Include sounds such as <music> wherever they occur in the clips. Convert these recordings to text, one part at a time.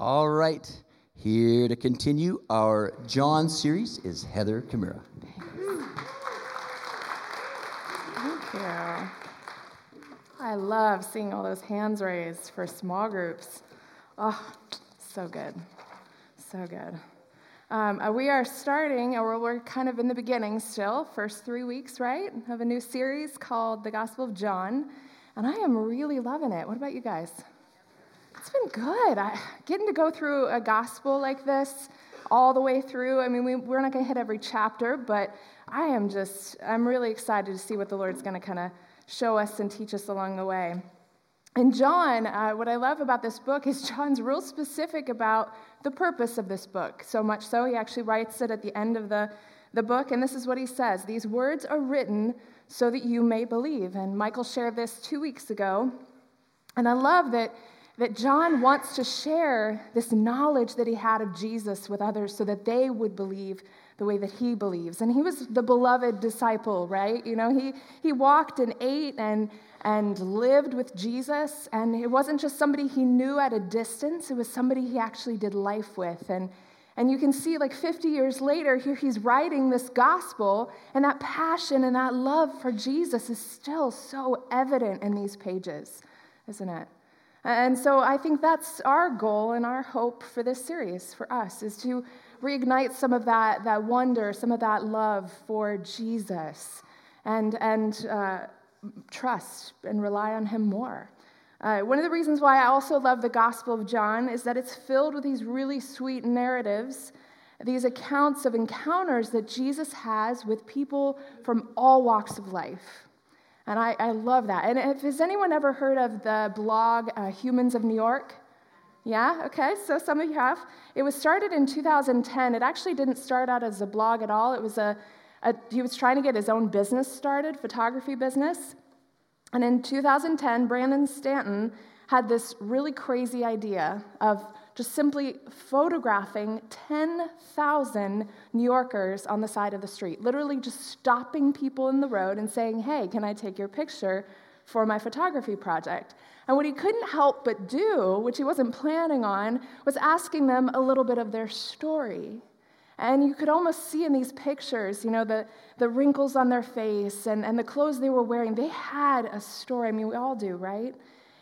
All right, here to continue our John series is Heather Camara. Thank you. I love seeing all those hands raised for small groups. Oh, so good. So good. Um, uh, we are starting, or we're kind of in the beginning still, first three weeks, right, of a new series called The Gospel of John. And I am really loving it. What about you guys? It's been good. I, getting to go through a gospel like this all the way through. I mean, we, we're not going to hit every chapter, but I am just, I'm really excited to see what the Lord's going to kind of show us and teach us along the way. And John, uh, what I love about this book is John's real specific about the purpose of this book. So much so, he actually writes it at the end of the, the book. And this is what he says These words are written so that you may believe. And Michael shared this two weeks ago. And I love that that John wants to share this knowledge that he had of Jesus with others so that they would believe the way that he believes. And he was the beloved disciple, right? You know, he, he walked and ate and, and lived with Jesus. And it wasn't just somebody he knew at a distance, it was somebody he actually did life with. And, and you can see, like 50 years later, here he's writing this gospel, and that passion and that love for Jesus is still so evident in these pages, isn't it? And so I think that's our goal and our hope for this series for us is to reignite some of that, that wonder, some of that love for Jesus and, and uh, trust and rely on Him more. Uh, one of the reasons why I also love the Gospel of John is that it's filled with these really sweet narratives, these accounts of encounters that Jesus has with people from all walks of life. And I, I love that. And if, has anyone ever heard of the blog uh, Humans of New York? Yeah, okay, so some of you have. It was started in 2010. It actually didn't start out as a blog at all. It was a, a he was trying to get his own business started, photography business. And in 2010, Brandon Stanton had this really crazy idea of just simply photographing 10,000 New Yorkers on the side of the street, literally just stopping people in the road and saying, Hey, can I take your picture for my photography project? And what he couldn't help but do, which he wasn't planning on, was asking them a little bit of their story. And you could almost see in these pictures, you know, the, the wrinkles on their face and, and the clothes they were wearing. They had a story. I mean, we all do, right?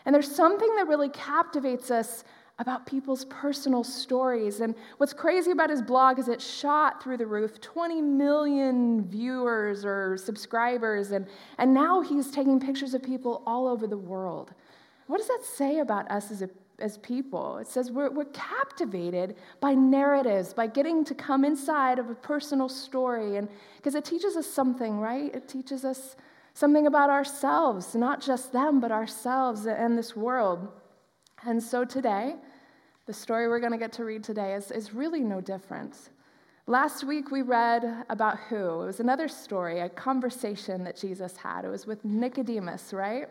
And there's something that really captivates us about people's personal stories. And what's crazy about his blog is it shot through the roof 20 million viewers or subscribers. And, and now he's taking pictures of people all over the world. What does that say about us as, a, as people? It says we're, we're captivated by narratives, by getting to come inside of a personal story. And because it teaches us something, right? It teaches us something about ourselves, not just them, but ourselves and this world. And so today, the story we're going to get to read today is, is really no different. Last week we read about who? It was another story, a conversation that Jesus had. It was with Nicodemus, right?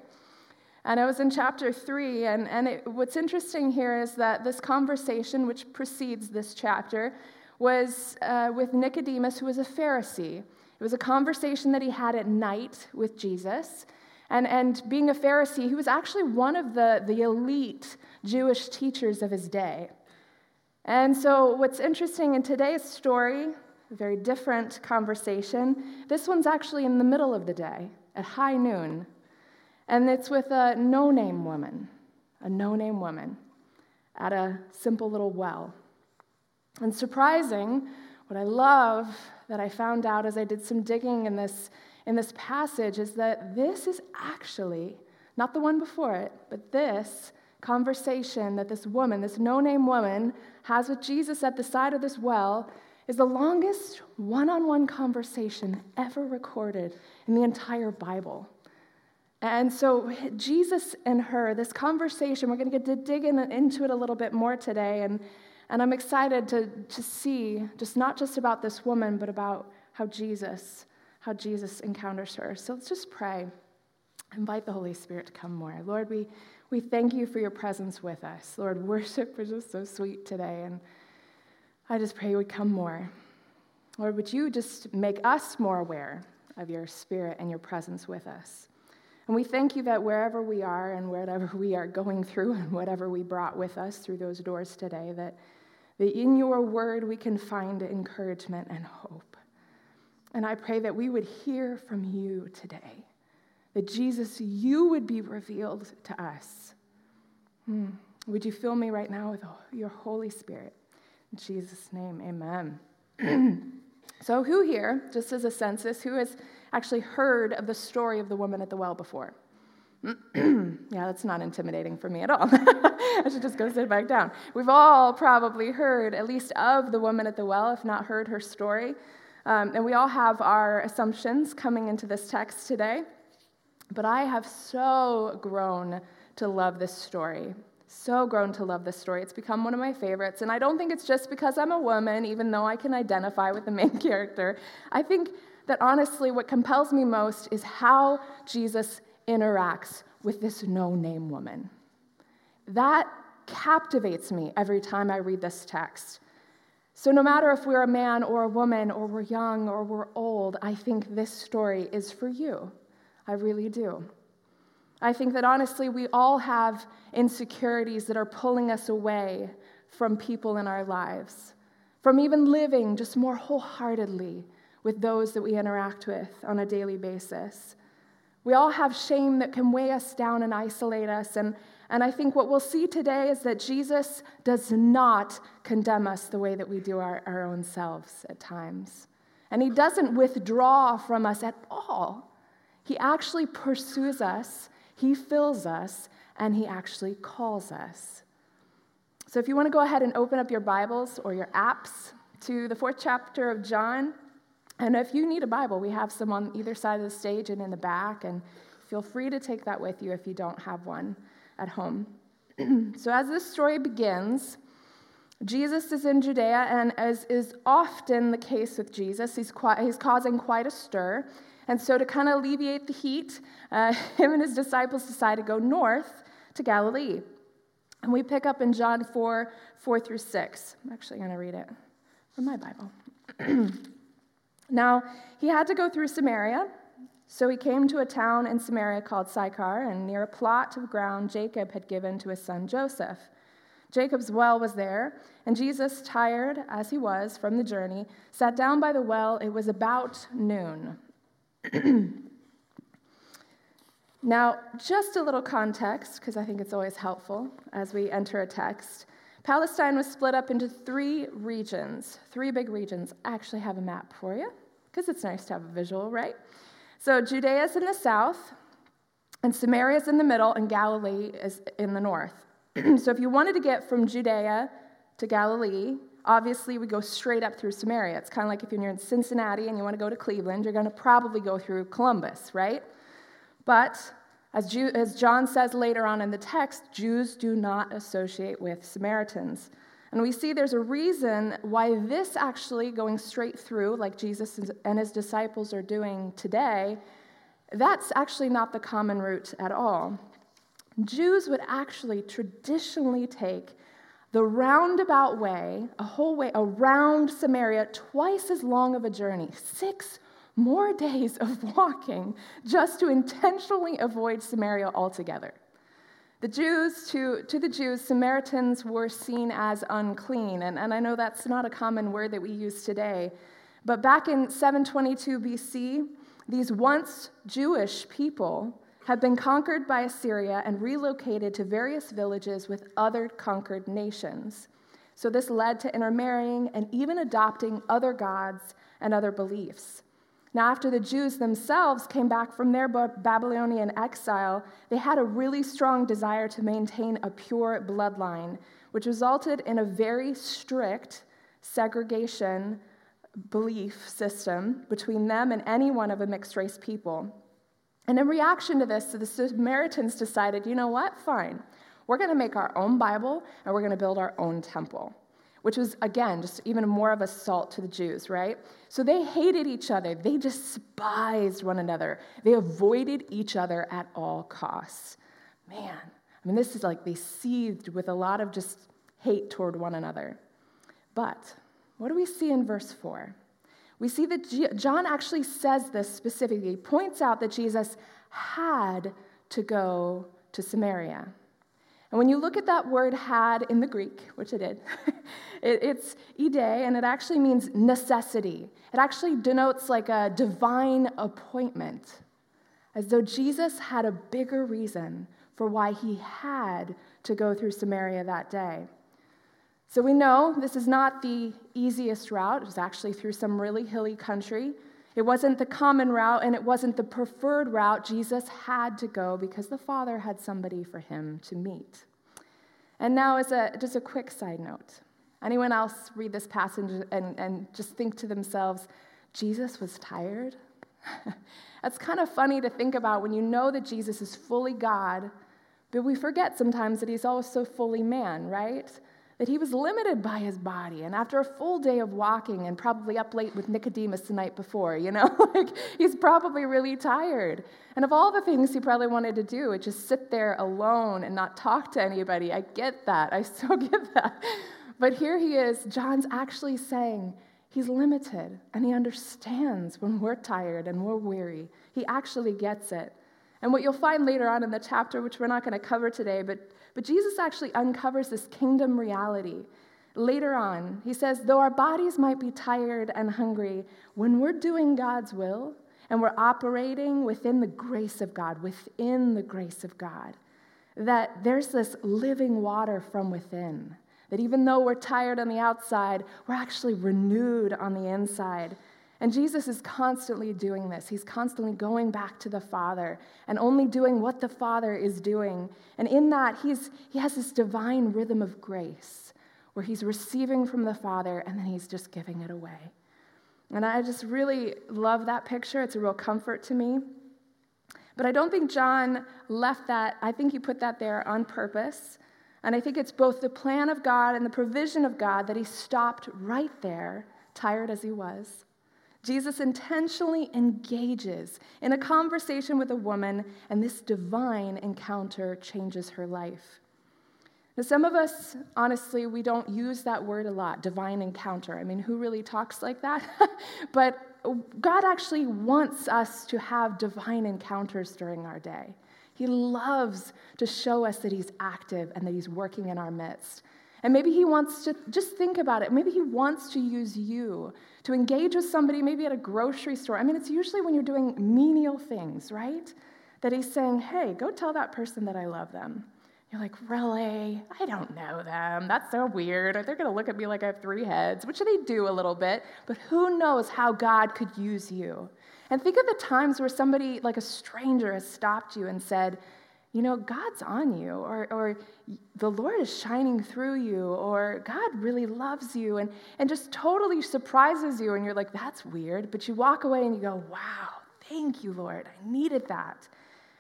And it was in chapter three. And, and it, what's interesting here is that this conversation, which precedes this chapter, was uh, with Nicodemus, who was a Pharisee. It was a conversation that he had at night with Jesus. And, and being a Pharisee, he was actually one of the, the elite Jewish teachers of his day. And so, what's interesting in today's story, a very different conversation, this one's actually in the middle of the day, at high noon. And it's with a no name woman, a no name woman, at a simple little well. And surprising, what I love that I found out as I did some digging in this in this passage is that this is actually, not the one before it, but this conversation that this woman, this no name woman, has with Jesus at the side of this well is the longest one on one conversation ever recorded in the entire Bible. And so, Jesus and her, this conversation, we're going to get to dig in, into it a little bit more today. And, and I'm excited to, to see just not just about this woman, but about how Jesus how Jesus encounters her. So let's just pray. Invite the Holy Spirit to come more. Lord, we, we thank you for your presence with us. Lord, worship was just so sweet today, and I just pray you would come more. Lord, would you just make us more aware of your spirit and your presence with us? And we thank you that wherever we are and whatever we are going through and whatever we brought with us through those doors today, that, that in your word we can find encouragement and hope. And I pray that we would hear from you today, that Jesus, you would be revealed to us. Hmm. Would you fill me right now with your Holy Spirit? In Jesus' name, amen. <clears throat> so, who here, just as a census, who has actually heard of the story of the woman at the well before? <clears throat> yeah, that's not intimidating for me at all. <laughs> I should just go sit back down. We've all probably heard at least of the woman at the well, if not heard her story. Um, and we all have our assumptions coming into this text today. But I have so grown to love this story. So grown to love this story. It's become one of my favorites. And I don't think it's just because I'm a woman, even though I can identify with the main <laughs> character. I think that honestly, what compels me most is how Jesus interacts with this no name woman. That captivates me every time I read this text. So, no matter if we're a man or a woman, or we're young or we're old, I think this story is for you. I really do. I think that honestly, we all have insecurities that are pulling us away from people in our lives, from even living just more wholeheartedly with those that we interact with on a daily basis. We all have shame that can weigh us down and isolate us. And, and I think what we'll see today is that Jesus does not condemn us the way that we do our, our own selves at times. And he doesn't withdraw from us at all. He actually pursues us, he fills us, and he actually calls us. So if you want to go ahead and open up your Bibles or your apps to the fourth chapter of John, and if you need a Bible, we have some on either side of the stage and in the back, and feel free to take that with you if you don't have one at home. <clears throat> so, as this story begins, Jesus is in Judea, and as is often the case with Jesus, he's, quite, he's causing quite a stir. And so, to kind of alleviate the heat, uh, <laughs> him and his disciples decide to go north to Galilee. And we pick up in John 4 4 through 6. I'm actually going to read it from my Bible. <clears throat> Now, he had to go through Samaria, so he came to a town in Samaria called Sychar, and near a plot of ground Jacob had given to his son Joseph. Jacob's well was there, and Jesus, tired as he was from the journey, sat down by the well. It was about noon. <clears throat> now, just a little context, because I think it's always helpful as we enter a text. Palestine was split up into three regions, three big regions. I actually have a map for you because it's nice to have a visual, right? So Judea is in the south, and Samaria is in the middle, and Galilee is in the north. <clears throat> so if you wanted to get from Judea to Galilee, obviously we go straight up through Samaria. It's kind of like if you're in Cincinnati and you want to go to Cleveland, you're going to probably go through Columbus, right? But as, Jew, as John says later on in the text, Jews do not associate with Samaritans. And we see there's a reason why this actually going straight through, like Jesus and his disciples are doing today, that's actually not the common route at all. Jews would actually traditionally take the roundabout way, a whole way around Samaria, twice as long of a journey, six more <laughs> days of walking just to intentionally avoid Samaria altogether. The Jews, to, to the Jews, Samaritans were seen as unclean, and, and I know that's not a common word that we use today, but back in 722 BC, these once Jewish people had been conquered by Assyria and relocated to various villages with other conquered nations. So this led to intermarrying and even adopting other gods and other beliefs. Now, after the Jews themselves came back from their Babylonian exile, they had a really strong desire to maintain a pure bloodline, which resulted in a very strict segregation belief system between them and anyone of a mixed race people. And in reaction to this, the Samaritans decided, you know what? Fine. We're going to make our own Bible and we're going to build our own temple which was, again, just even more of a salt to the Jews, right? So they hated each other. They despised one another. They avoided each other at all costs. Man, I mean, this is like they seethed with a lot of just hate toward one another. But what do we see in verse 4? We see that John actually says this specifically. He points out that Jesus had to go to Samaria. And when you look at that word had in the Greek, which it did, <laughs> it, it's ide, and it actually means necessity. It actually denotes like a divine appointment, as though Jesus had a bigger reason for why he had to go through Samaria that day. So we know this is not the easiest route. It was actually through some really hilly country. It wasn't the common route and it wasn't the preferred route. Jesus had to go because the Father had somebody for him to meet. And now, as a, just a quick side note anyone else read this passage and, and just think to themselves, Jesus was tired? <laughs> That's kind of funny to think about when you know that Jesus is fully God, but we forget sometimes that he's also fully man, right? That he was limited by his body. And after a full day of walking and probably up late with Nicodemus the night before, you know, <laughs> like he's probably really tired. And of all the things he probably wanted to do, it just sit there alone and not talk to anybody. I get that. I so <laughs> get that. But here he is. John's actually saying he's limited and he understands when we're tired and we're weary. He actually gets it. And what you'll find later on in the chapter, which we're not going to cover today, but but Jesus actually uncovers this kingdom reality. Later on, he says, though our bodies might be tired and hungry, when we're doing God's will and we're operating within the grace of God, within the grace of God, that there's this living water from within. That even though we're tired on the outside, we're actually renewed on the inside. And Jesus is constantly doing this. He's constantly going back to the Father and only doing what the Father is doing. And in that, he's, he has this divine rhythm of grace where he's receiving from the Father and then he's just giving it away. And I just really love that picture. It's a real comfort to me. But I don't think John left that, I think he put that there on purpose. And I think it's both the plan of God and the provision of God that he stopped right there, tired as he was Jesus intentionally engages in a conversation with a woman, and this divine encounter changes her life. Now, some of us, honestly, we don't use that word a lot, divine encounter. I mean, who really talks like that? <laughs> but God actually wants us to have divine encounters during our day. He loves to show us that He's active and that He's working in our midst. And maybe He wants to just think about it. Maybe He wants to use you to engage with somebody, maybe at a grocery store. I mean, it's usually when you're doing menial things, right? That He's saying, hey, go tell that person that I love them. You're like, really? I don't know them. That's so weird. They're going to look at me like I have three heads, which they do a little bit, but who knows how God could use you? And think of the times where somebody, like a stranger, has stopped you and said, you know, God's on you, or, or the Lord is shining through you, or God really loves you, and, and just totally surprises you, and you're like, that's weird. But you walk away and you go, wow, thank you, Lord. I needed that.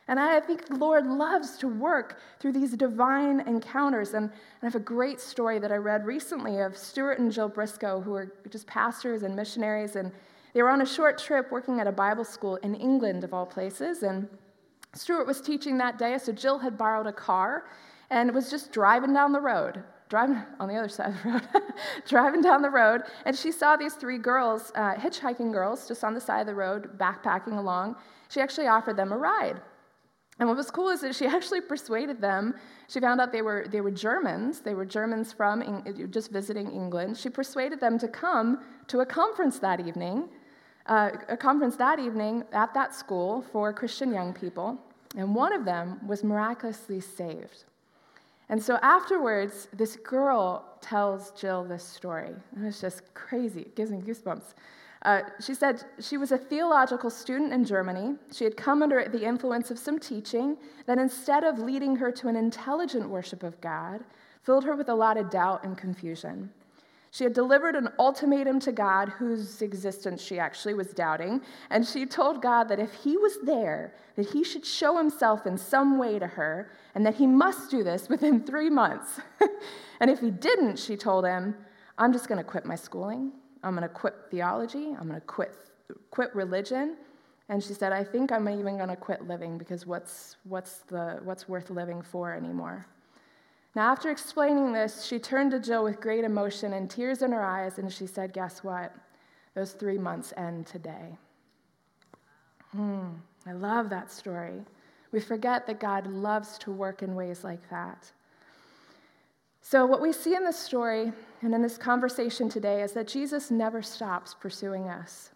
And I think the Lord loves to work through these divine encounters. And, and I have a great story that I read recently of Stuart and Jill Briscoe, who are just pastors and missionaries. And they were on a short trip working at a Bible school in England, of all places. And Stuart was teaching that day, so Jill had borrowed a car and was just driving down the road, driving on the other side of the road, <laughs> driving down the road, and she saw these three girls, uh, hitchhiking girls, just on the side of the road, backpacking along. She actually offered them a ride. And what was cool is that she <laughs> actually persuaded them. She found out they were, they were Germans. They were Germans from just visiting England. She persuaded them to come to a conference that evening uh, a conference that evening at that school for Christian young people, and one of them was miraculously saved. And so afterwards, this girl tells Jill this story. And it's just crazy. It gives me goosebumps. Uh, she said she was a theological student in Germany. She had come under the influence of some teaching that instead of leading her to an intelligent worship of God, filled her with a lot of doubt and confusion. She had delivered an ultimatum to God, whose existence she actually was doubting, and she told God that if he was there, that he should show himself in some way to her, and that he must do this within three months. <laughs> and if he didn't, she told him, I'm just going to quit my schooling. I'm going to quit theology. I'm going to quit, quit religion. And she said, I think I'm even going to quit living because what's, what's, the, what's worth living for anymore? Now, after explaining this, she turned to Jill with great emotion and tears in her eyes, and she said, Guess what? Those three months end today. Hmm. I love that story. We forget that God loves to work in ways like that. So, what we see in this story and in this conversation today is that Jesus never stops pursuing us.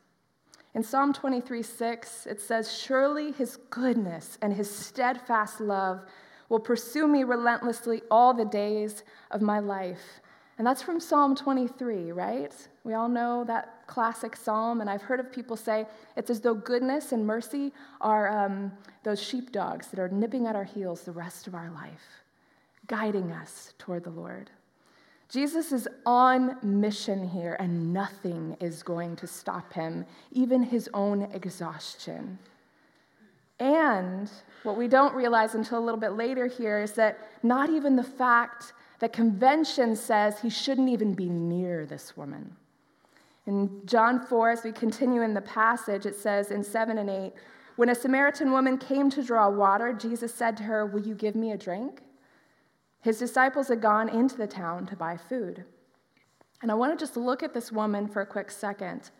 In Psalm 23 6, it says, Surely his goodness and his steadfast love will pursue me relentlessly all the days of my life. And that's from Psalm 23, right? We all know that classic psalm, and I've heard of people say it's as though goodness and mercy are um, those sheepdogs that are nipping at our heels the rest of our life, guiding us toward the Lord. Jesus is on mission here, and nothing is going to stop him, even his own exhaustion. And what we don't realize until a little bit later here is that not even the fact that convention says he shouldn't even be near this woman. In John 4, as we continue in the passage, it says in 7 and 8, when a Samaritan woman came to draw water, Jesus said to her, Will you give me a drink? His disciples had gone into the town to buy food. And I want to just look at this woman for a quick second.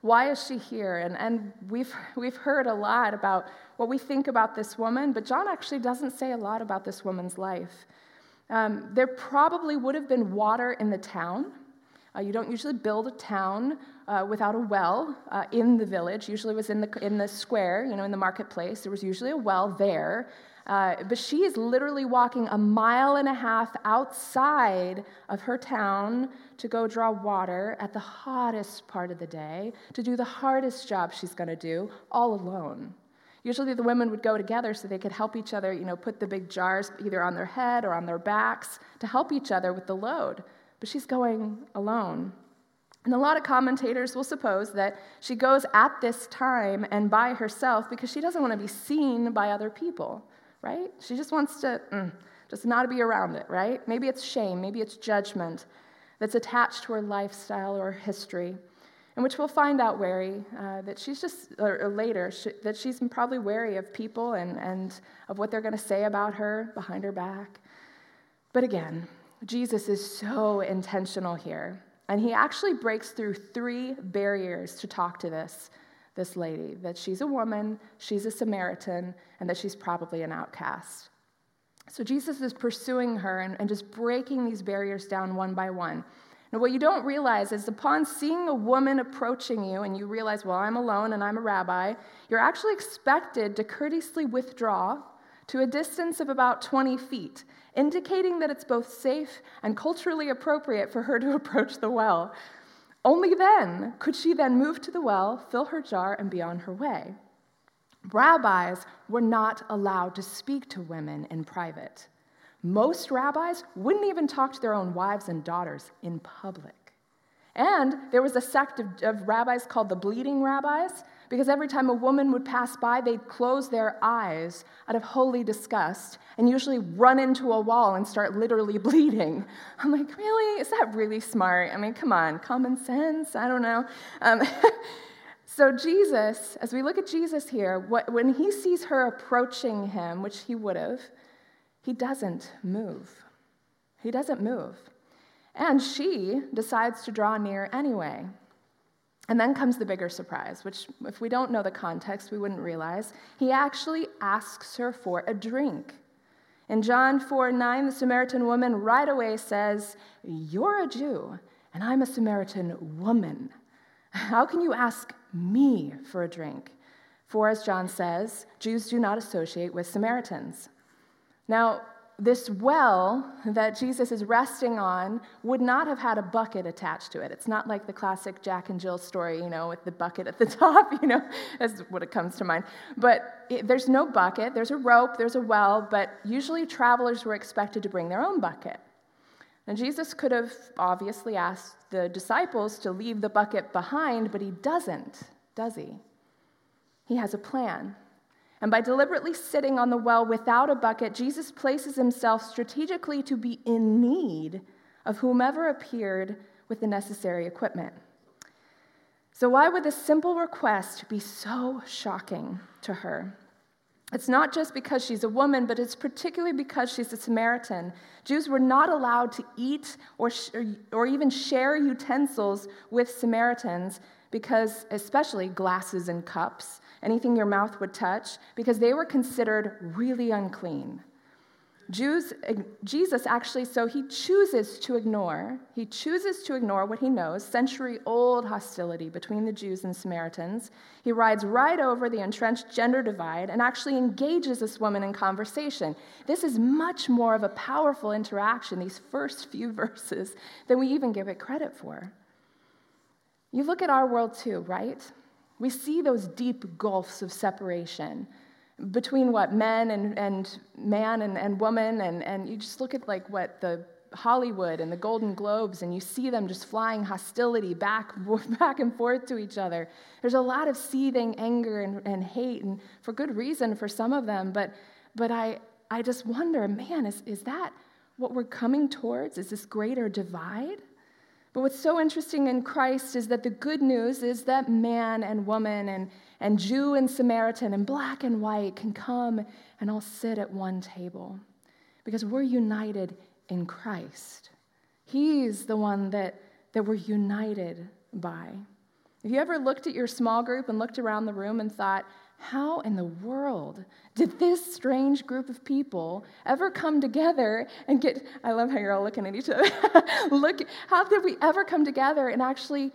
Why is she here? And, and we've, we've heard a lot about what we think about this woman, but John actually doesn't say a lot about this woman's life. Um, there probably would have been water in the town. Uh, you don't usually build a town uh, without a well uh, in the village. Usually, it was in the in the square, you know, in the marketplace. There was usually a well there. Uh, but she is literally walking a mile and a half outside of her town to go draw water at the hottest part of the day to do the hardest job she's going to do all alone. Usually the women would go together so they could help each other, you know, put the big jars either on their head or on their backs to help each other with the load. But she's going alone. And a lot of commentators will suppose that she goes at this time and by herself because she doesn't want to be seen by other people, right? She just wants to mm, just not be around it, right? Maybe it's shame, maybe it's judgment that's attached to her lifestyle or history in which we'll find out wary uh, that she's just, or, later, she, that she's probably wary of people and, and of what they're going to say about her behind her back. But again, Jesus is so intentional here. And he actually breaks through three barriers to talk to this, this lady that she's a woman, she's a Samaritan, and that she's probably an outcast. So Jesus is pursuing her and, and just breaking these barriers down one by one. Now, what you don't realize is upon seeing a woman approaching you and you realize, well, I'm alone and I'm a rabbi, you're actually expected to courteously withdraw to a distance of about 20 feet, indicating that it's both safe and culturally appropriate for her to <laughs> approach the well. Only then could she then move to the well, fill her jar, and be on her way. Rabbis were not allowed to speak to women in private. Most rabbis wouldn't even talk to their own wives and daughters in public. And there was a sect of, of, rabbis called the bleeding rabbis, because every time a woman would pass by, they'd close their eyes out of holy disgust and usually run into a wall and start literally <laughs> bleeding. I'm like, really? Is that really smart? I mean, come on, common sense? I don't know. Um, <laughs> so, Jesus, as we look at Jesus here, what, when he sees her approaching him, which he would have, he doesn't move. He doesn't move. And she decides to draw near anyway. And then comes the bigger surprise, which, if we don't know the context, we wouldn't realize. He actually asks her for a drink. In John 4 9, the Samaritan woman right away says, You're a Jew, and I'm a Samaritan woman. How can you ask me for a drink? For, as John says, Jews do not associate with Samaritans. Now, this well that Jesus is resting on would not have had a bucket attached to it. It's not like the classic Jack and Jill story, you know, with the bucket at the <laughs> top, you know, that's what it comes to mind. But it, there's no bucket, there's a rope, there's a well, but usually travelers were expected to bring their own bucket. And Jesus could have obviously asked the disciples to leave the bucket behind, but he doesn't, does he? He has a plan. And by deliberately sitting on the well without a bucket, Jesus places himself strategically to be in need of whomever appeared with the necessary equipment. So, why would this simple request be so shocking to her? It's not just because she's a woman, but it's particularly because she's a Samaritan. Jews were not allowed to eat or, sh- or even share utensils with Samaritans because, especially glasses and cups, anything your mouth would touch, because they were considered really unclean. Jews, Jesus actually, so he chooses to ignore, he chooses to ignore what he knows, century old hostility between the Jews and Samaritans. He rides right over the entrenched gender divide and actually engages this woman in conversation. This is much more of a powerful interaction, these first few <laughs> verses, than we even give it credit for. You look at our world too, right? We see those deep gulfs of separation between what men and, and man and, and woman and, and you just look at like what the hollywood and the golden globes and you see them just flying hostility back, <laughs> back and forth to each other. There's a lot of seething anger and, and hate and for good reason for some of them but, but I, I just wonder man is, is that what we're coming towards? Is this greater divide but what's so interesting in Christ is that the good news is that man and woman and, and Jew and Samaritan and black and white can come and all sit at one table because we're united in Christ. He's the one that, that we're united by. Have you ever looked at your small group and looked around the room and thought, how in the world did this strange group of people ever come together and get I love how you're all looking at each other. <laughs> Look, how did we ever come together and actually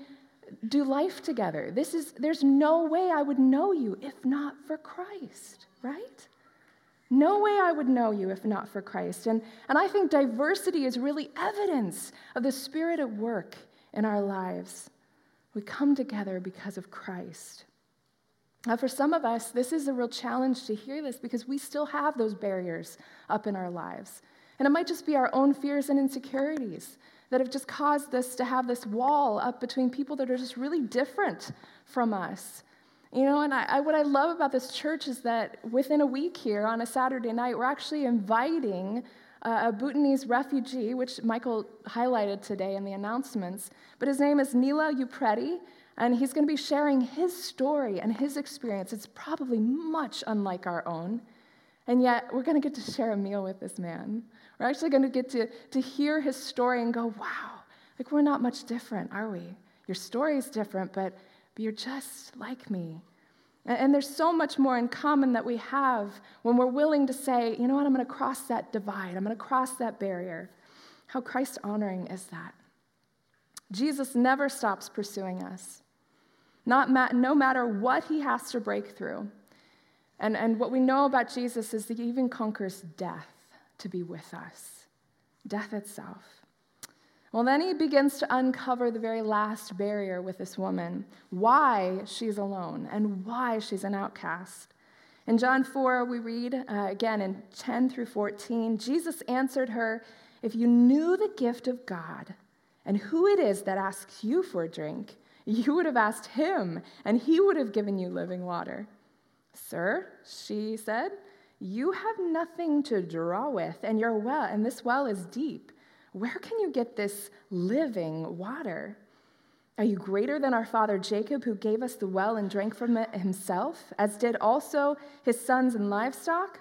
do life together? This is there's no way I would know you if not for Christ, right? No way I would know you if not for Christ. And, and I think diversity is really evidence of the Spirit at work in our lives. We come together because of Christ. Now, for some of us, this is a real challenge to hear this because we still have those barriers up in our lives. And it might just be our own fears and insecurities that have just caused us to have this wall up between people that are just really different from us. You know, and I, I, what I love about this church is that within a week here on a Saturday night, we're actually inviting uh, a Bhutanese refugee, which Michael highlighted today in the announcements. But his name is Nila Upreti, and he's going to be sharing his story and his experience. It's probably much unlike our own. And yet, we're going to get to share a meal with this man. We're actually going to get to, to hear his story and go, wow, like we're not much different, are we? Your story is different, but, but you're just like me. And, and there's so much more in common that we have when we're willing to say, you know what, I'm going to cross that divide, I'm going to cross that barrier. How Christ honoring is that? Jesus never stops pursuing us. Not ma- no matter what he has to break through. And, and what we know about Jesus is that he even conquers death to be with us, death itself. Well, then he begins to uncover the very last barrier with this woman why she's alone and why she's an outcast. In John 4, we read uh, again in 10 through 14 Jesus answered her, If you knew the gift of God and who it is that asks you for a drink, you would have asked him, and he would have given you living water. Sir, she said, you have nothing to draw with, and your well, and this well is deep. Where can you get this living water? Are you greater than our father Jacob, who gave us the well and drank from it himself, as did also his sons and livestock?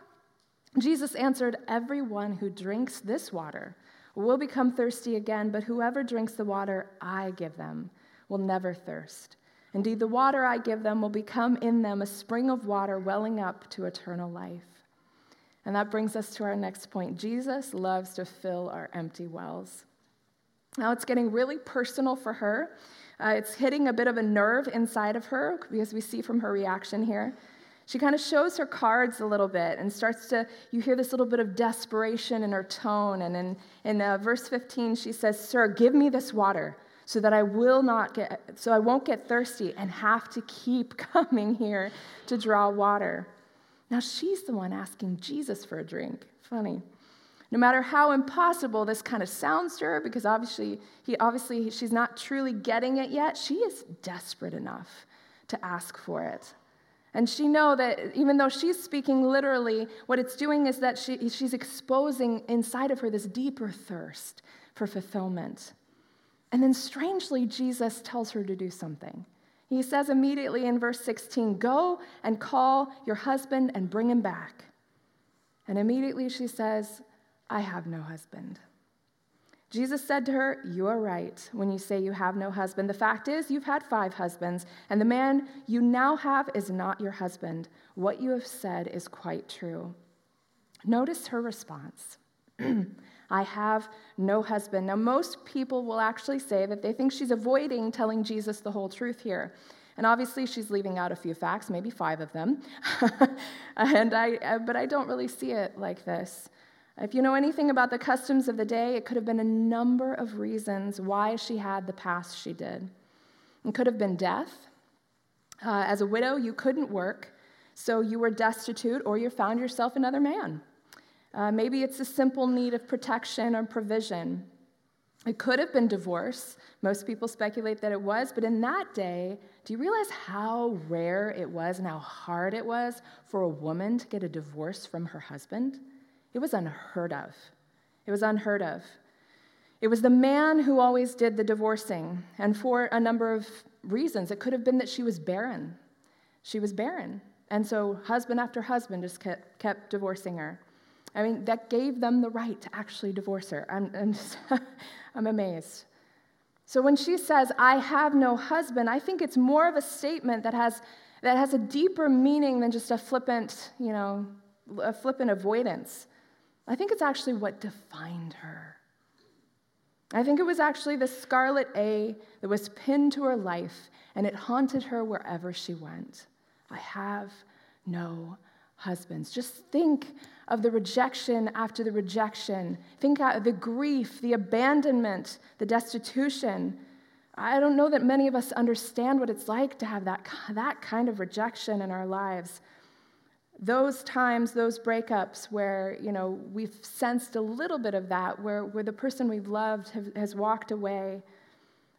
Jesus answered, Everyone who drinks this water will become thirsty again, but whoever drinks the water I give them will never thirst. Indeed, the water I give them will become in them a spring of water welling up to eternal life. And that brings us to our next point. Jesus loves to fill our empty wells. Now it's getting really personal for her. Uh, it's hitting a bit of a nerve inside of her because we see from her reaction here. She kind of shows her cards a little bit and starts to, you hear this little bit of desperation in her tone. And in, in uh, verse 15, she says, Sir, give me this water so that I will not get, so I won't get thirsty and have to keep <laughs> coming here to draw water. Now she's the one asking Jesus for a drink. Funny. No matter how impossible this kind of sounds to her, because obviously, he, obviously she's not truly getting it yet, she is desperate enough to ask for it. And she know that even though she's speaking literally, what it's doing is that she, she's exposing inside of her this deeper thirst for fulfillment. And then strangely, Jesus tells her to do something. He says immediately in verse 16, Go and call your husband and bring him back. And immediately she says, I have no husband. Jesus said to her, You are right when you say you have no husband. The fact is, you've had five husbands, and the man you now have is not your husband. What you have said is quite true. Notice her response <clears throat> I have no husband. Now, most people will actually say that they think she's avoiding telling Jesus the whole truth here. And obviously, she's leaving out a few facts, maybe five of them. <laughs> and I, uh, but I don't really see it like this. If you know anything about the customs of the day, it could have been a number of reasons why she had the past she did. It could have been death. Uh, as a widow, you couldn't work, so you were destitute or you found yourself another man. Uh, maybe it's a simple need of protection or provision. It could have been divorce. Most people speculate that it was, but in that day, do you realize how rare it was and how hard it was for a woman to get a divorce from her husband? It was unheard of. It was unheard of. It was the man who always did the divorcing, and for a number of reasons. It could have been that she was barren. She was barren. And so husband after husband just kept, kept divorcing her. I mean, that gave them the right to actually divorce her. I'm, I'm, just, <laughs> I'm amazed. So when she says, I have no husband, I think it's more of a statement that has, that has a deeper meaning than just a flippant, you know, a flippant avoidance. I think it's actually what defined her. I think it was actually the scarlet A that was pinned to her life, and it haunted her wherever she went. I have no husbands. Just think of the rejection after the rejection. Think of the grief, the abandonment, the destitution. I don't know that many of us understand what it's like to have that, that kind of rejection in our lives those times, those breakups where, you know, we've sensed a little bit of that, where, where the person we've loved have, has walked away.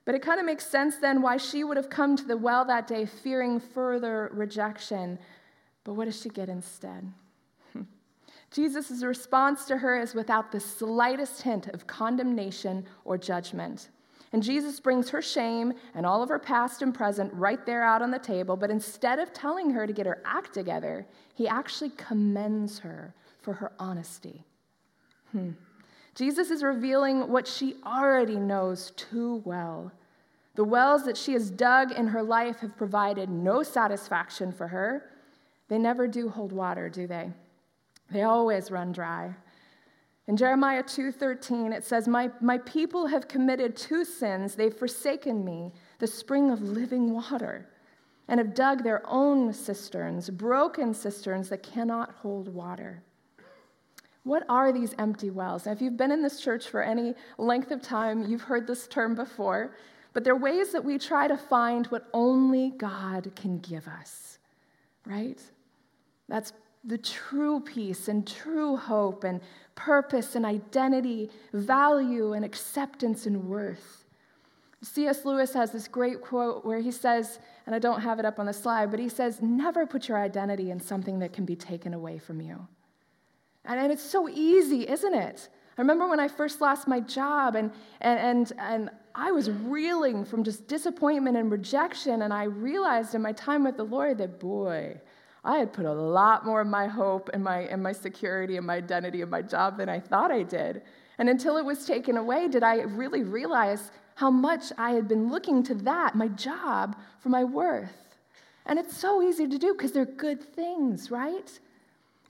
But it kind of makes sense then why she would have come to the well that day fearing further rejection. But what does she get instead? Jesus' response to her is without the slightest hint of condemnation or judgment. And Jesus brings her shame and all of her past and present right there out on the table. But instead of telling her to get her act together, he actually commends her for her honesty. Hmm. Jesus is revealing what she already knows too well. The wells that she has dug in her life have provided no satisfaction for her. They never do hold water, do they? They always run dry. In Jeremiah 2:13 it says, my, "My people have committed two sins. They've forsaken me, the spring of living water, and have dug their own cisterns, broken cisterns that cannot hold water." What are these empty wells? Now, if you've been in this church for any length of time, you've heard this term before, but they're ways that we try to find what only God can give us, right? That's the true peace and true hope and purpose and identity, value and acceptance and worth. C.S. Lewis has this great quote where he says, and I don't have it up on the slide, but he says, Never put your identity in something that can be taken away from you. And, and it's so easy, isn't it? I remember when I first lost my job and, and, and, and I was reeling from just disappointment and rejection, and I realized in my time with the Lord that, boy, I had put a lot more of my hope and my, and my security and my identity in my job than I thought I did. And until it was taken away, did I really realize how much I had been looking to that, my job, for my worth. And it's so easy to do because they're good things, right?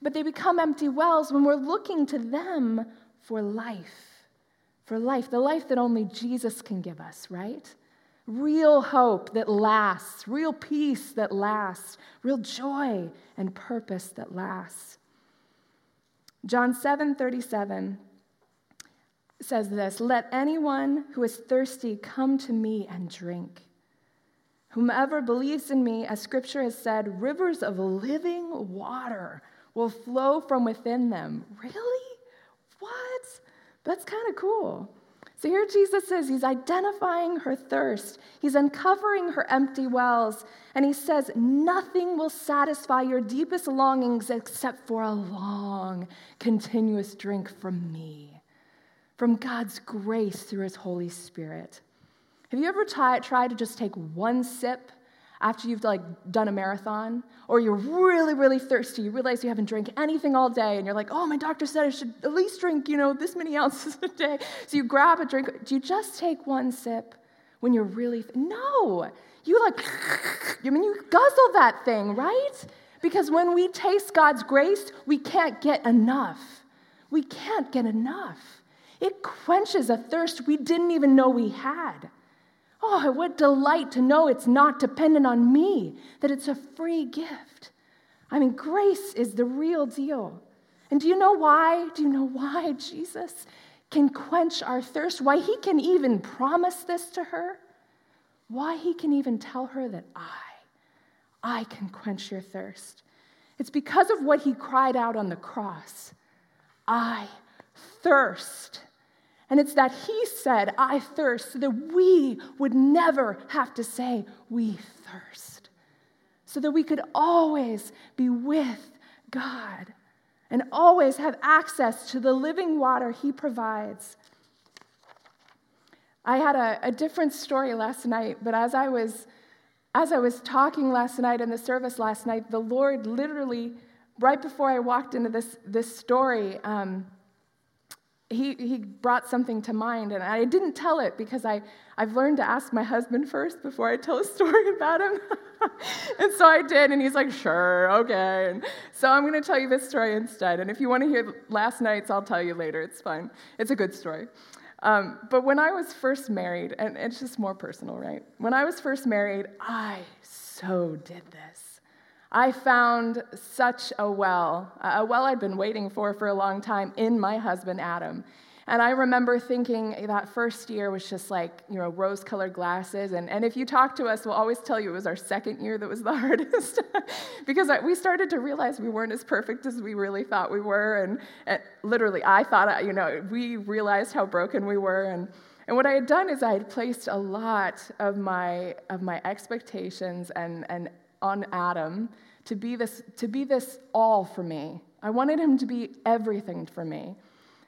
But they become empty wells when we're looking to them for life. For life, the life that only Jesus can give us, right? Real hope that lasts, real peace that lasts, real joy and purpose that lasts. John 7 37 says this Let anyone who is thirsty come to me and drink. Whomever believes in me, as scripture has said, rivers of living water will flow from within them. Really? What? That's kind of cool. So here Jesus is, he's identifying her thirst, he's uncovering her empty wells, and he says, Nothing will satisfy your deepest longings except for a long, continuous drink from me, from God's grace through his Holy Spirit. Have you ever t- tried to just take one sip after you've like done a marathon, or you're really, really thirsty. You realize you haven't drank anything all day, and you're like, oh, my doctor said I should at least drink, you know, this many <laughs> ounces a day. So you grab a drink. Do you just take one sip when you're really, th- no. You like, <laughs> I mean, you guzzle that thing, right? Because when we taste God's grace, we can't get enough. We can't get enough. It quenches a thirst we didn't even know we had. Oh, what delight to know it's not dependent on me, that it's a free gift. I mean, grace is the real deal. And do you know why? Do you know why Jesus can quench our thirst? Why he can even promise this to her? Why he can even tell her that I, I can quench your thirst? It's because of what he cried out on the cross I thirst. And it's that he said, I thirst, so that we would never have to say, We thirst. So that we could always be with God and always have access to the living water he provides. I had a, a different story last night, but as I was as I was talking last night in the service last night, the Lord literally, right before I walked into this, this story, um, he, he brought something to mind, and I didn't tell it because I, I've learned to ask my husband first before I tell a <laughs> story about him. <laughs> and so I did, and he's like, sure, okay. And so I'm going to tell you this story instead. And if you want to hear last night's, I'll tell you later. It's fine. It's a good story. Um, but when I was first married, and it's just more personal, right? When I was first married, I so did this. I found such a well, a well I'd been waiting for for a long time in my husband, Adam. And I remember thinking that first year was just like, you know, rose colored glasses. And, and if you talk to us, we'll always tell you it was our second year that was the <laughs> hardest <laughs> because we started to realize we weren't as perfect as we really thought we were. And, and literally, I thought, you know, we realized how broken we were. And, and what I had done is I had placed a lot of my, of my expectations and, and on Adam to be this, to be this all for me. I wanted him to be everything for me.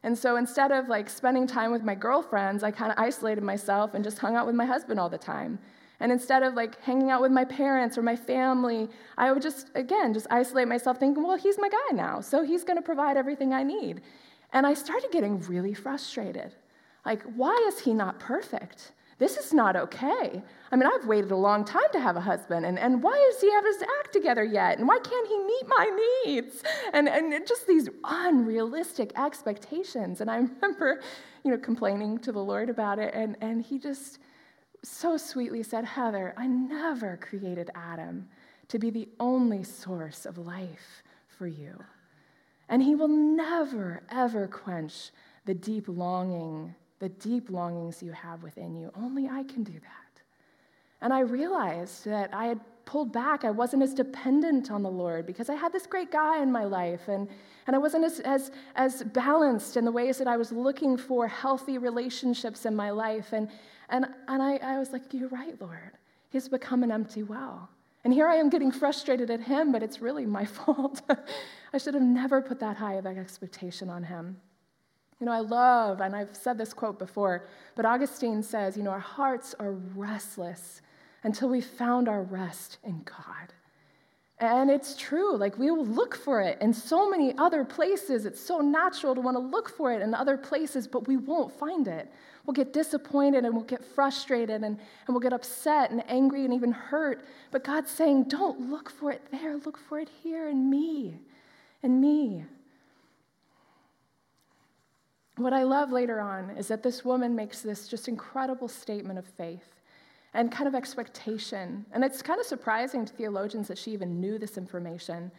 And so instead of like spending time with my girlfriends, I kind of isolated myself and just hung out with my husband all the time. And instead of like hanging out with my parents or my family, I would just, again, just isolate myself thinking, well, he's my guy now, so he's going to provide everything I need. And I started getting really frustrated. Like, why is he not perfect? This is not okay. I mean, I've waited a long time to have a husband, and, and why does he have his act together yet? And why can't he meet my needs? And, and just these unrealistic expectations. And I <laughs> remember, you know, complaining to the Lord about it, and, and he just so sweetly said, Heather, I never created Adam to be the only source of life for you. And he will never, ever quench the deep longing the deep longings you have within you. Only I can do that. And I realized that I had pulled back. I wasn't as dependent on the Lord because I had this great guy in my life, and, and I wasn't as, as, as balanced in the ways that I was looking for healthy relationships in my life. And, and, and I, I was like, You're right, Lord. He's become an empty well. And here I am getting frustrated at him, but it's really my <laughs> fault. <laughs> I should have never put that high of an expectation on him. You know, I love, and I've said this quote before, but Augustine says, you know, our hearts are restless until we found our rest in God. And it's true, like we will look for it in so many other places. It's so natural to want to look for it in other places, but we won't find it. We'll get disappointed and we'll get frustrated and, and we'll get upset and angry and even hurt. But God's saying, don't look for it there, look for it here in me, in me. What I love later on is that this woman makes this just incredible statement of faith and kind of expectation. And it's kind of surprising to theologians that she even knew this information.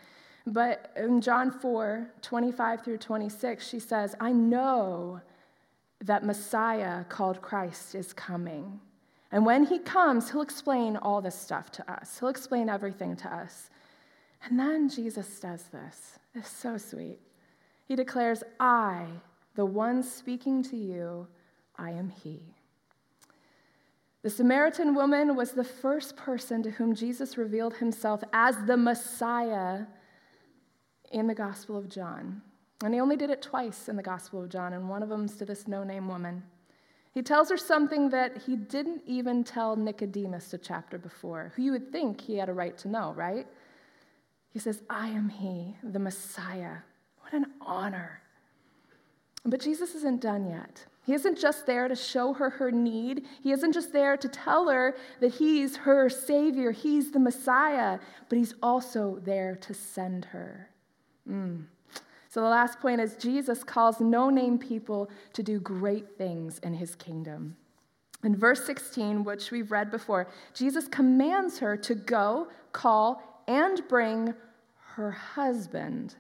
But in John 4 25 through 26, she says, I know that Messiah called Christ is coming. And when he comes, he'll explain all this stuff to us, he'll explain everything to us. And then Jesus does this. It's so sweet. He declares, I the one speaking to you, I am he. The Samaritan woman was the first person to whom Jesus revealed himself as the Messiah in the Gospel of John. And he only did it twice in the Gospel of John, and one of them's to this no name woman. He tells her something that he didn't even tell Nicodemus a chapter before, who you would think he had a right to know, right? He says, I am he, the Messiah. What an honor. But Jesus isn't done yet. He isn't just there to show her her need. He isn't just there to tell her that he's her Savior, he's the Messiah, but he's also there to send her. Mm. So the last point is Jesus calls no name people to do great things in his kingdom. In verse 16, which we've read before, Jesus commands her to go, call, and bring her husband.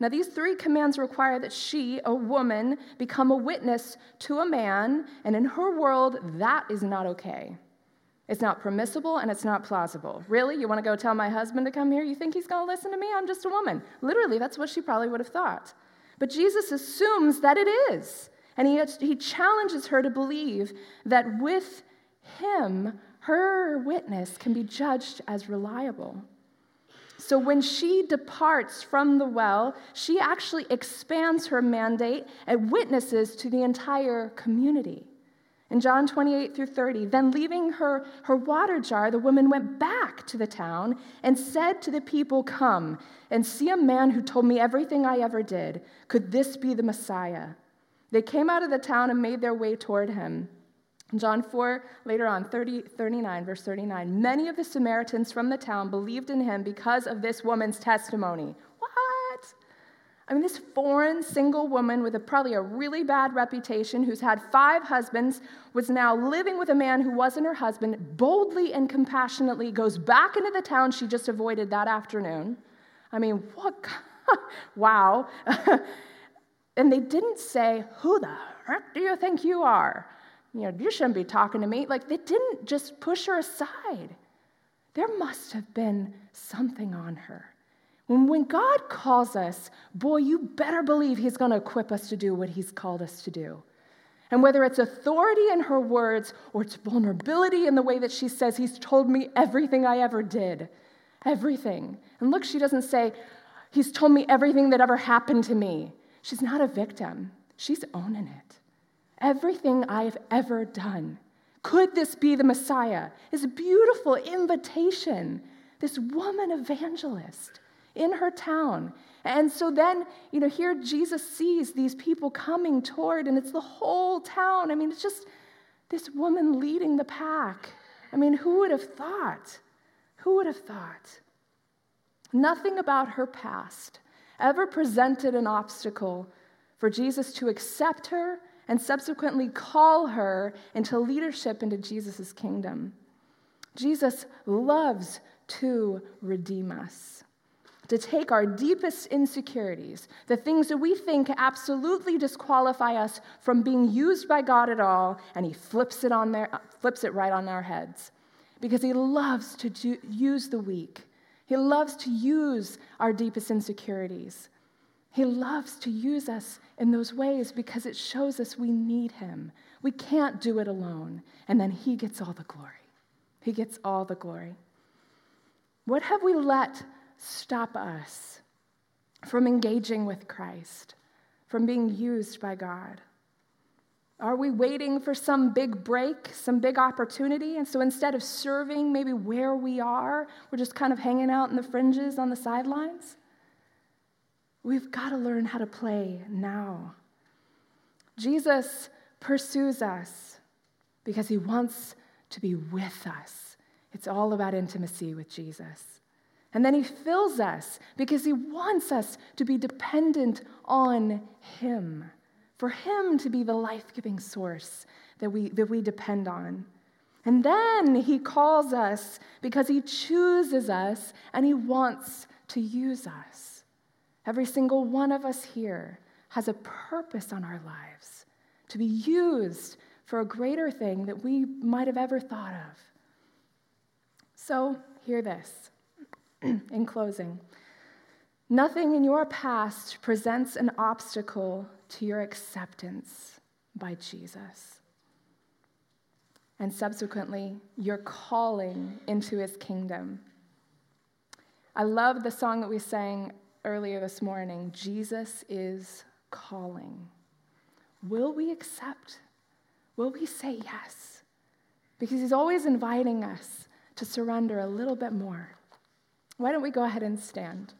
Now, these three commands require that she, a woman, become a witness to a man, and in her world, that is not okay. It's not permissible and it's not plausible. Really? You want to go tell my husband to come here? You think he's going to listen to me? I'm just a woman. Literally, that's what she probably would have thought. But Jesus assumes that it is. And he, he challenges her to believe that with him, her witness can be judged as reliable. So when she departs from the well, she actually expands her mandate and witnesses to the entire community. In John 28 through 30, then leaving her, her water jar, the woman went back to the town and said to the people, Come and see a man who told me everything I ever did. Could this be the Messiah? They came out of the town and made their way toward him. John 4, later on, 30, 39, verse 39. Many of the Samaritans from the town believed in him because of this woman's testimony. What? I mean, this foreign single woman with a, probably a really bad reputation, who's had five husbands, was now living with a man who wasn't her husband, boldly and compassionately goes back into the town she just avoided that afternoon. I mean, what? <laughs> wow. <laughs> and they didn't say, Who the heck do you think you are? You know, you shouldn't be talking to me. Like, they didn't just push her aside. There must have been something on her. When, when God calls us, boy, you better believe He's going to equip us to do what He's called us to do. And whether it's authority in her words or it's vulnerability in the way that she says, He's told me everything I ever did. Everything. And look, she doesn't say, He's told me everything that ever happened to me. She's not a victim, she's owning it. Everything I've ever done. Could this be the Messiah? This beautiful invitation. This woman evangelist in her town. And so then, you know, here Jesus sees these people coming toward, and it's the whole town. I mean, it's just this woman leading the pack. I mean, who would have thought? Who would have thought? Nothing about her past ever presented an obstacle for Jesus to accept her and subsequently call her into leadership into Jesus' kingdom. Jesus loves to redeem us to take our deepest insecurities, the things that we think absolutely disqualify us from being used by God at all, and He flips it, on there, flips it right on our heads. Because He loves to do, use the weak, He loves to use our deepest insecurities. He loves to use us in those ways because it shows us we need Him. We can't do it alone. And then He gets all the glory. He gets all the glory. What have we let stop us from engaging with Christ, from being used by God? Are we waiting for some big break, some big opportunity? And so instead of serving maybe where we are, we're just kind of hanging out in the fringes on the sidelines? We've got to learn how to play now. Jesus pursues us because he wants to be with us. It's all about intimacy with Jesus. And then he fills us because he wants us to be dependent on him, for him to be the life giving source that we, that we depend on. And then he calls us because he chooses us and he wants to use us. Every single one of us here has a purpose on our lives to be used for a greater thing that we might have ever thought of. So, hear this. <clears throat> in closing, nothing in your past presents an obstacle to your acceptance by Jesus. And subsequently, your calling into his kingdom. I love the song that we sang earlier this morning Jesus is calling. Will we accept? will we say yes? Because He's always inviting us to surrender a little bit more. Why don't we go ahead and stand?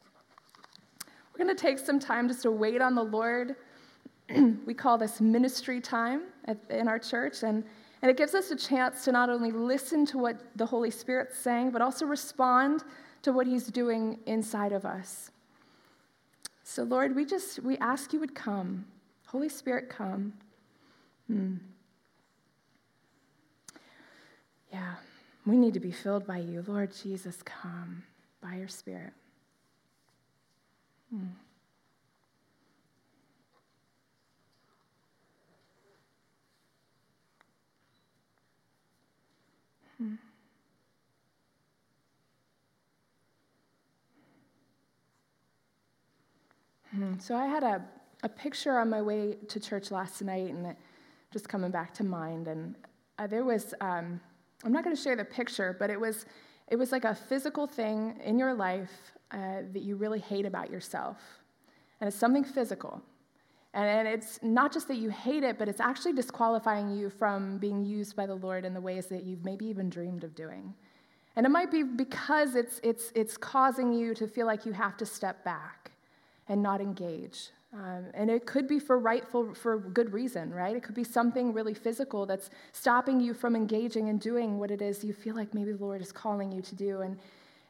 We're going to take some time just to wait on the Lord. <clears throat> we call this ministry time at, in our church, and, and it gives us a chance to not only listen to what the Holy Spirit's saying, but also respond to what He's doing inside of us. So, Lord, we just we ask you would come. Holy Spirit, come. Hmm. Yeah, we need to be filled by you. Lord Jesus, come by your Spirit. Hmm. Hmm. So I had a, a picture on my way to church last night, and it just coming back to mind. And uh, there was, um, I'm not going to share the picture, but it was, it was like a physical thing in your life uh, that you really hate about yourself. And it's something physical. And it's not just that you hate it, but it's actually disqualifying you from being used by the Lord in the ways that you've maybe even dreamed of doing. And it might be because it's, it's, it's causing you to feel like you have to step back and not engage. Um, and it could be for rightful, for good reason, right? It could be something really physical that's stopping you from engaging and doing what it is you feel like maybe the Lord is calling you to do. And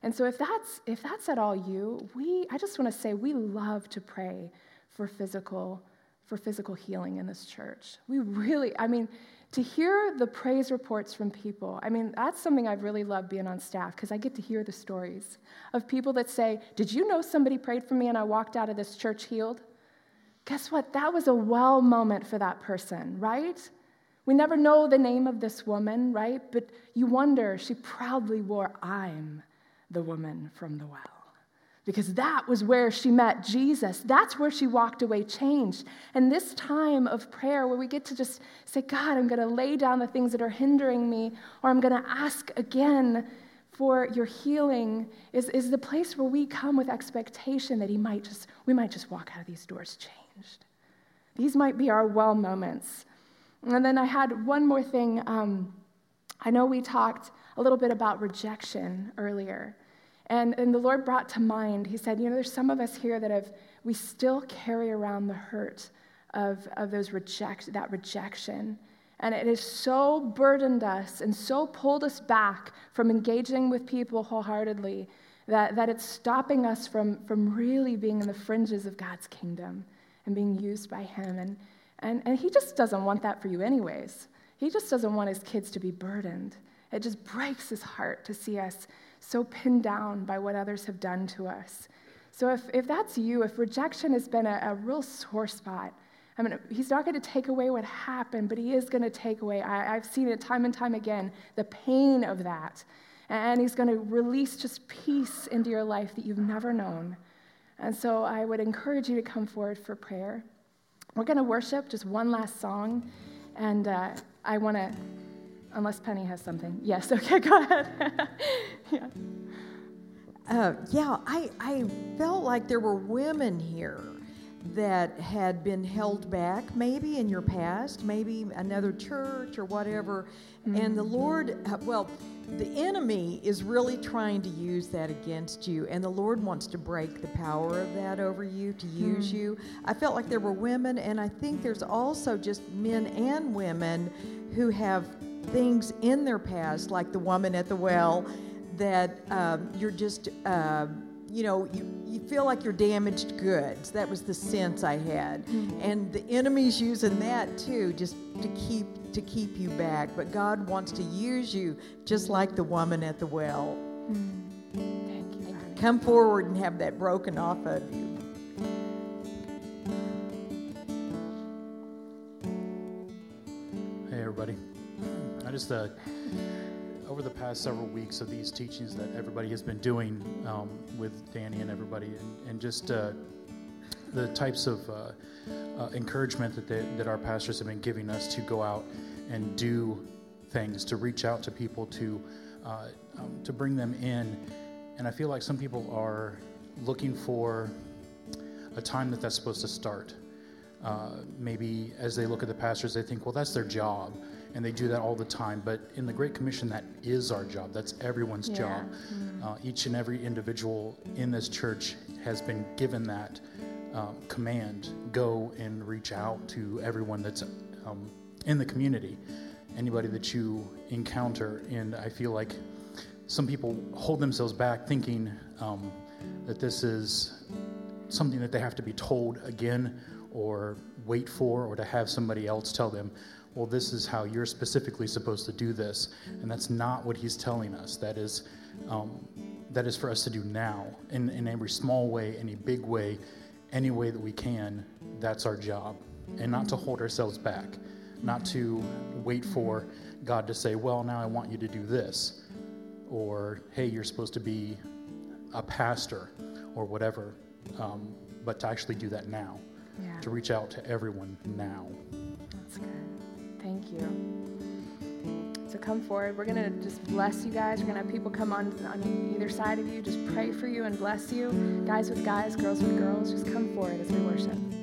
and so if that's if that's at all you, we I just want to say we love to pray for physical for physical healing in this church. We really, I mean, to hear the praise reports from people, I mean, that's something I've really loved being on staff because I get to hear the stories of people that say, Did you know somebody prayed for me and I walked out of this church healed? Guess what? That was a well moment for that person, right? We never know the name of this woman, right? But you wonder, she proudly wore, I'm the woman from the well. Because that was where she met Jesus. That's where she walked away changed. And this time of prayer, where we get to just say, God, I'm going to lay down the things that are hindering me, or I'm going to ask again for your healing, is, is the place where we come with expectation that He might just, we might just walk out of these doors changed. These might be our well moments. And then I had one more thing. Um, I know we talked a little bit about rejection earlier. And, and the Lord brought to mind, He said, You know, there's some of us here that have, we still carry around the hurt of, of those reject, that rejection. And it has so burdened us and so pulled us back from engaging with people wholeheartedly that, that it's stopping us from, from really being in the fringes of God's kingdom and being used by Him. And, and, and He just doesn't want that for you, anyways. He just doesn't want His kids to be burdened. It just breaks His heart to see us so pinned down by what others have done to us. So if, if that's you, if rejection has been a, a real sore spot, I mean, he's not going to take away what happened, but he is going to take away, I, I've seen it time and time again, the pain of that. And he's going to release just peace into your life that you've never known. And so I would encourage you to come forward for prayer. We're going to worship just one last song. And uh, I want to Unless Penny has something. Yes, <laughs> okay, go ahead. <laughs> yeah. <laughs> Uh, yeah, I, I felt like there were women here that had been held back, maybe in your past, maybe another church or whatever. Mm-hmm. And the Lord, uh, well, the enemy is really trying to use that against you, and the Lord wants to break the power of that over you, to use mm-hmm. you. I felt like there were women, and I think there's also just men and women who have things in their past, like the woman at the well, that um, you're just, uh, you know, you, you feel like you're damaged goods. That was the sense I had. Mm-hmm. And the enemy's using that too, just to keep to keep you back. But God wants to use you just like the woman at the well. Mm-hmm. Thank you. Come forward and have that broken off of you. Hey, everybody I just uh, over the past several weeks of these teachings that everybody has been doing um, with Danny and everybody, and, and just uh, the types of uh, uh, encouragement that, they, that our pastors have been giving us to go out and do things, to reach out to people, to uh, um, to bring them in. And I feel like some people are looking for a time that that's supposed to start. Uh, maybe as they look at the pastors, they think, well, that's their job and they do that all the time. But in the Great Commission, that is our job. That's everyone's Yeah. job. Uh, each and every individual in this church has been given that um, command go and reach out to everyone that's um, in the community, anybody that you encounter. And I feel like some people hold themselves back thinking um, that this is something that they have to be told again or wait for or to have somebody else tell them well this is how you're specifically supposed to do this. And that's not what he's telling us. That is um, that is for us to do now in, in every small way any big way any way that we can. That's our job. And not to hold ourselves back. Not to wait for god to say well now i want you to do this. Or hey you're supposed to be a pastor or whatever, um, but to actually do that now, Yeah. to reach out to everyone now. That's good. You. So come forward. We're going to just bless you guys. We're going to have people come on, on either side of you, just pray for you and bless you. Guys with guys, girls with girls, just come forward as we worship.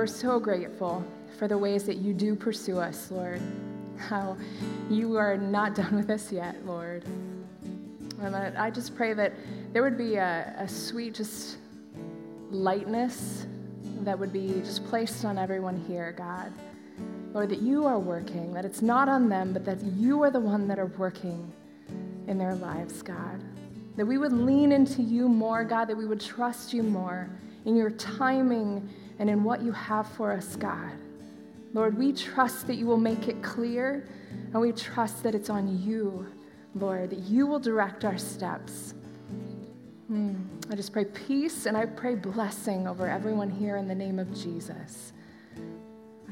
We're so grateful for the ways that you do pursue us, Lord. How you are not <laughs> done with us yet, Lord. And I just pray that there would be a, a sweet, just lightness that would be just placed on everyone here, God. Lord, that you are working, that it's not on them, but that you are the one that are working in their lives, God. That we would lean into you more, God, that we would trust you more in your timing and in what you have for us, God. Lord, we trust that you will make it clear, and we trust that it's on you, Lord, that you will direct our steps. Hmm. I just pray peace and I pray blessing over everyone here in the name of Jesus.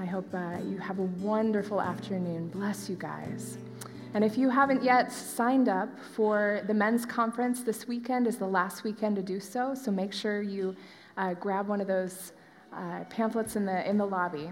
I hope uh, you have a wonderful afternoon. Bless you guys. And if you haven't yet signed up for the men's conference this weekend, is the last weekend to do so. So make sure you uh, grab one of those uh, pamphlets in the in the lobby.